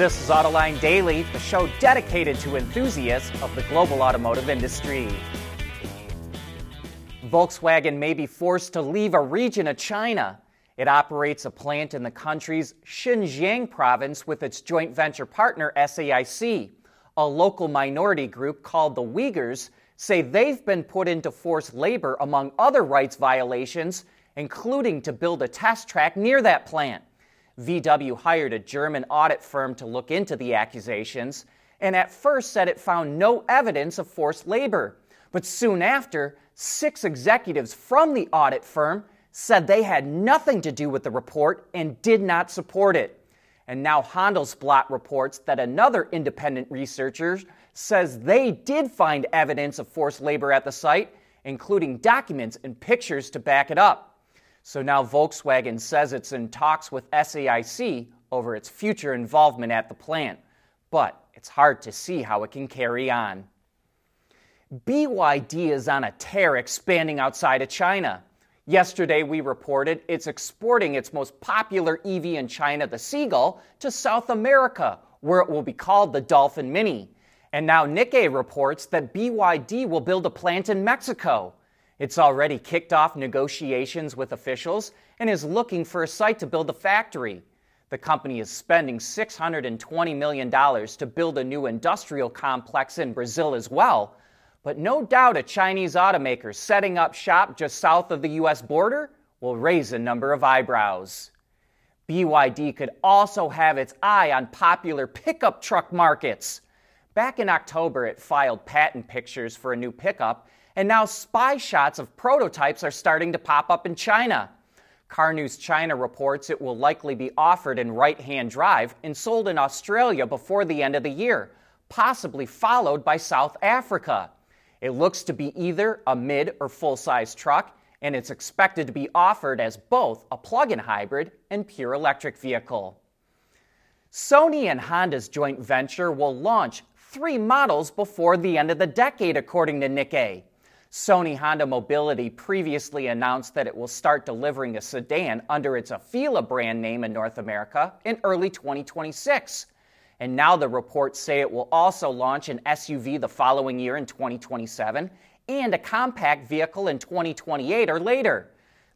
This is Autoline Daily, the show dedicated to enthusiasts of the global automotive industry. Volkswagen may be forced to leave a region of China. It operates a plant in the country's Xinjiang province with its joint venture partner SAIC. A local minority group called the Uyghurs say they've been put into forced labor among other rights violations, including to build a test track near that plant. VW hired a German audit firm to look into the accusations and at first said it found no evidence of forced labor. But soon after, six executives from the audit firm said they had nothing to do with the report and did not support it. And now Handelsblatt reports that another independent researcher says they did find evidence of forced labor at the site, including documents and pictures to back it up. So now Volkswagen says it's in talks with SAIC over its future involvement at the plant. But it's hard to see how it can carry on. BYD is on a tear expanding outside of China. Yesterday, we reported it's exporting its most popular EV in China, the Seagull, to South America, where it will be called the Dolphin Mini. And now Nikkei reports that BYD will build a plant in Mexico. It's already kicked off negotiations with officials and is looking for a site to build a factory. The company is spending $620 million to build a new industrial complex in Brazil as well. But no doubt a Chinese automaker setting up shop just south of the U.S. border will raise a number of eyebrows. BYD could also have its eye on popular pickup truck markets. Back in October, it filed patent pictures for a new pickup, and now spy shots of prototypes are starting to pop up in China. Car News China reports it will likely be offered in right hand drive and sold in Australia before the end of the year, possibly followed by South Africa. It looks to be either a mid or full size truck, and it's expected to be offered as both a plug in hybrid and pure electric vehicle. Sony and Honda's joint venture will launch three models before the end of the decade, according to Nikkei. Sony Honda Mobility previously announced that it will start delivering a sedan under its Afeela brand name in North America in early 2026. And now the reports say it will also launch an SUV the following year in 2027 and a compact vehicle in 2028 or later.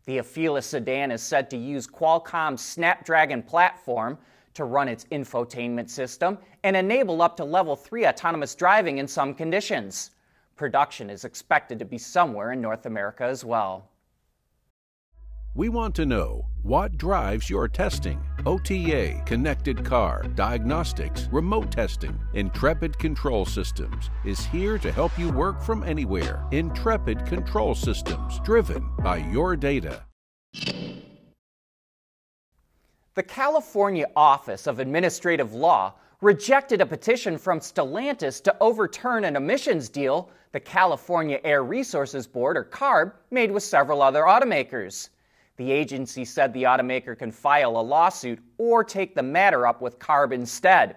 The Afeela sedan is said to use Qualcomm's Snapdragon platform to run its infotainment system and enable up to level 3 autonomous driving in some conditions. Production is expected to be somewhere in North America as well. We want to know what drives your testing. OTA, connected car, diagnostics, remote testing. Intrepid Control Systems is here to help you work from anywhere. Intrepid Control Systems, driven by your data. The California Office of Administrative Law rejected a petition from Stellantis to overturn an emissions deal the California Air Resources Board, or CARB, made with several other automakers. The agency said the automaker can file a lawsuit or take the matter up with CARB instead.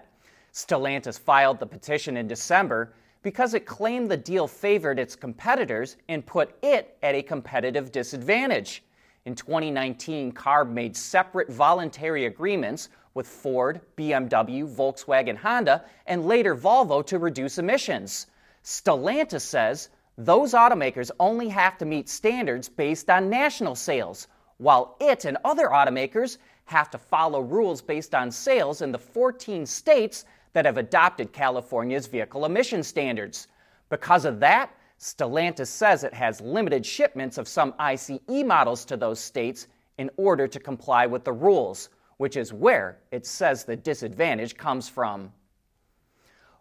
Stellantis filed the petition in December because it claimed the deal favored its competitors and put it at a competitive disadvantage. In 2019, CARB made separate voluntary agreements with Ford, BMW, Volkswagen, Honda, and later Volvo to reduce emissions. Stellantis says those automakers only have to meet standards based on national sales, while it and other automakers have to follow rules based on sales in the 14 states that have adopted California's vehicle emission standards. Because of that, Stellantis says it has limited shipments of some ICE models to those states in order to comply with the rules, which is where it says the disadvantage comes from.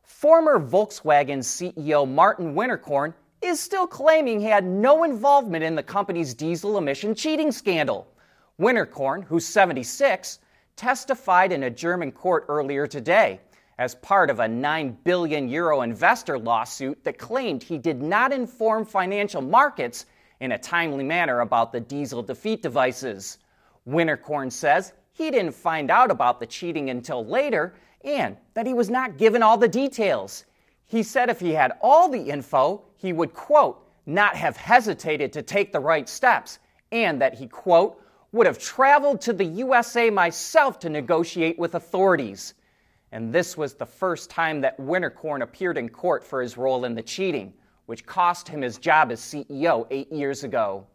Former Volkswagen CEO Martin Winterkorn is still claiming he had no involvement in the company's diesel emission cheating scandal. Winterkorn, who's 76, testified in a German court earlier today as part of a 9 billion euro investor lawsuit that claimed he did not inform financial markets in a timely manner about the diesel defeat devices. Winterkorn says he didn't find out about the cheating until later and that he was not given all the details. He said if he had all the info, he would, quote, not have hesitated to take the right steps, and that he, quote, would have traveled to the USA myself to negotiate with authorities. And this was the first time that Winterkorn appeared in court for his role in the cheating, which cost him his job as CEO eight years ago.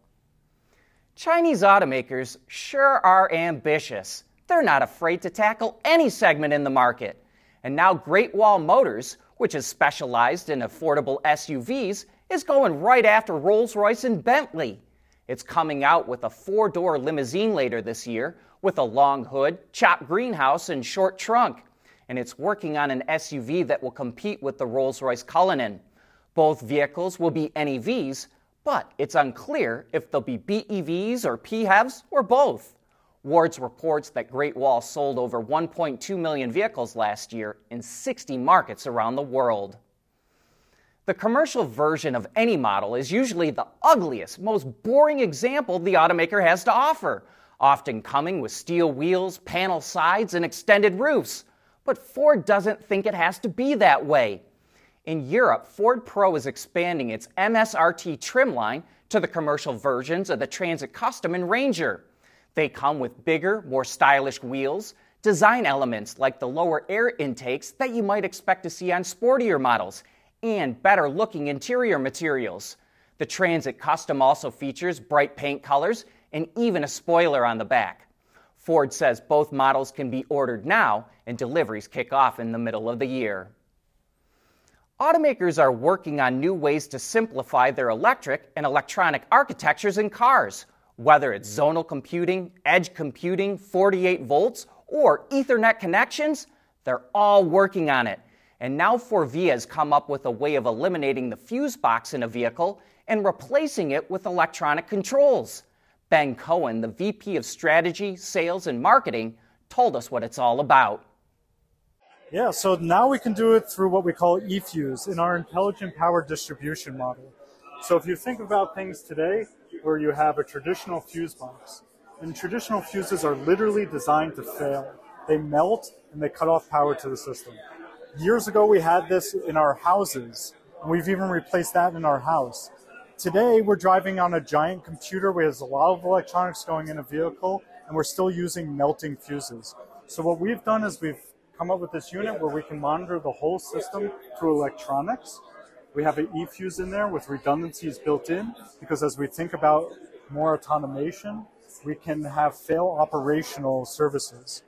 Chinese automakers sure are ambitious. They're not afraid to tackle any segment in the market. And now Great Wall Motors, which is specialized in affordable SUVs, is going right after Rolls Royce and Bentley. It's coming out with a four door limousine later this year with a long hood, chopped greenhouse, and short trunk. And it's working on an SUV that will compete with the Rolls Royce Cullinan. Both vehicles will be NEVs, but it's unclear if they'll be BEVs or PHEVs or both. Wards reports that Great Wall sold over 1.2 million vehicles last year in 60 markets around the world. The commercial version of any model is usually the ugliest, most boring example the automaker has to offer, often coming with steel wheels, panel sides, and extended roofs. But Ford doesn't think it has to be that way. In Europe, Ford Pro is expanding its MSRT trim line to the commercial versions of the Transit Custom and Ranger. They come with bigger, more stylish wheels, design elements like the lower air intakes that you might expect to see on sportier models, and better looking interior materials. The Transit Custom also features bright paint colors and even a spoiler on the back. Ford says both models can be ordered now and deliveries kick off in the middle of the year. Automakers are working on new ways to simplify their electric and electronic architectures in cars whether it's zonal computing, edge computing, 48 volts, or Ethernet connections, they're all working on it. And now Forvia has come up with a way of eliminating the fuse box in a vehicle and replacing it with electronic controls. Ben Cohen, the VP of Strategy, Sales, and Marketing, told us what it's all about. Yeah, so now we can do it through what we call eFuse in our intelligent power distribution model. So if you think about things today, where you have a traditional fuse box. And traditional fuses are literally designed to fail. They melt and they cut off power to the system. Years ago, we had this in our houses, and we've even replaced that in our house. Today, we're driving on a giant computer where there's a lot of electronics going in a vehicle, and we're still using melting fuses. So, what we've done is we've come up with this unit where we can monitor the whole system through electronics we have an eFuse in there with redundancies built in because as we think about more automation, we can have fail operational services.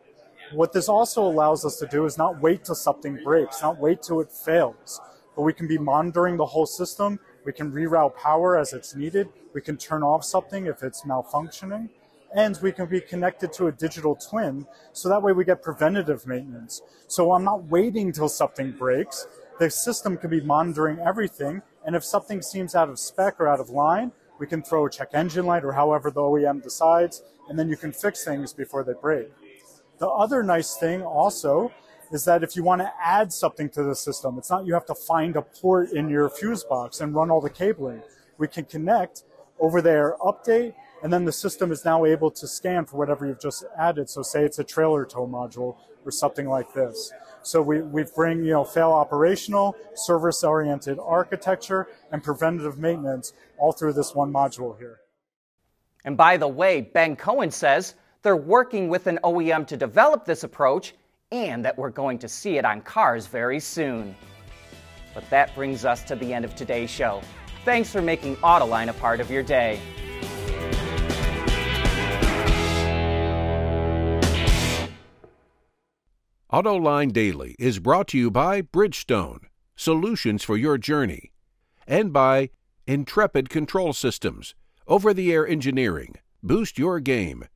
What this also allows us to do is not wait till something breaks, not wait till it fails, but we can be monitoring the whole system. We can reroute power as it's needed. We can turn off something if it's malfunctioning. And we can be connected to a digital twin so that way we get preventative maintenance. So I'm not waiting till something breaks the system can be monitoring everything. And if something seems out of spec or out of line, we can throw a check engine light or however the OEM decides, and then you can fix things before they break. The other nice thing also is that if you want to add something to the system, it's not you have to find a port in your fuse box and run all the cabling. We can connect over there, update, and then the system is now able to scan for whatever you've just added. So say it's a trailer tow module or something like this. So we, we bring, you know, fail operational, service-oriented architecture, and preventative maintenance all through this one module here. And by the way, Ben Cohen says they're working with an OEM to develop this approach and that we're going to see it on cars very soon. But that brings us to the end of today's show. Thanks for making Autoline a part of your day. AutoLine Daily is brought to you by Bridgestone, solutions for your journey, and by Intrepid Control Systems, over the air engineering. Boost your game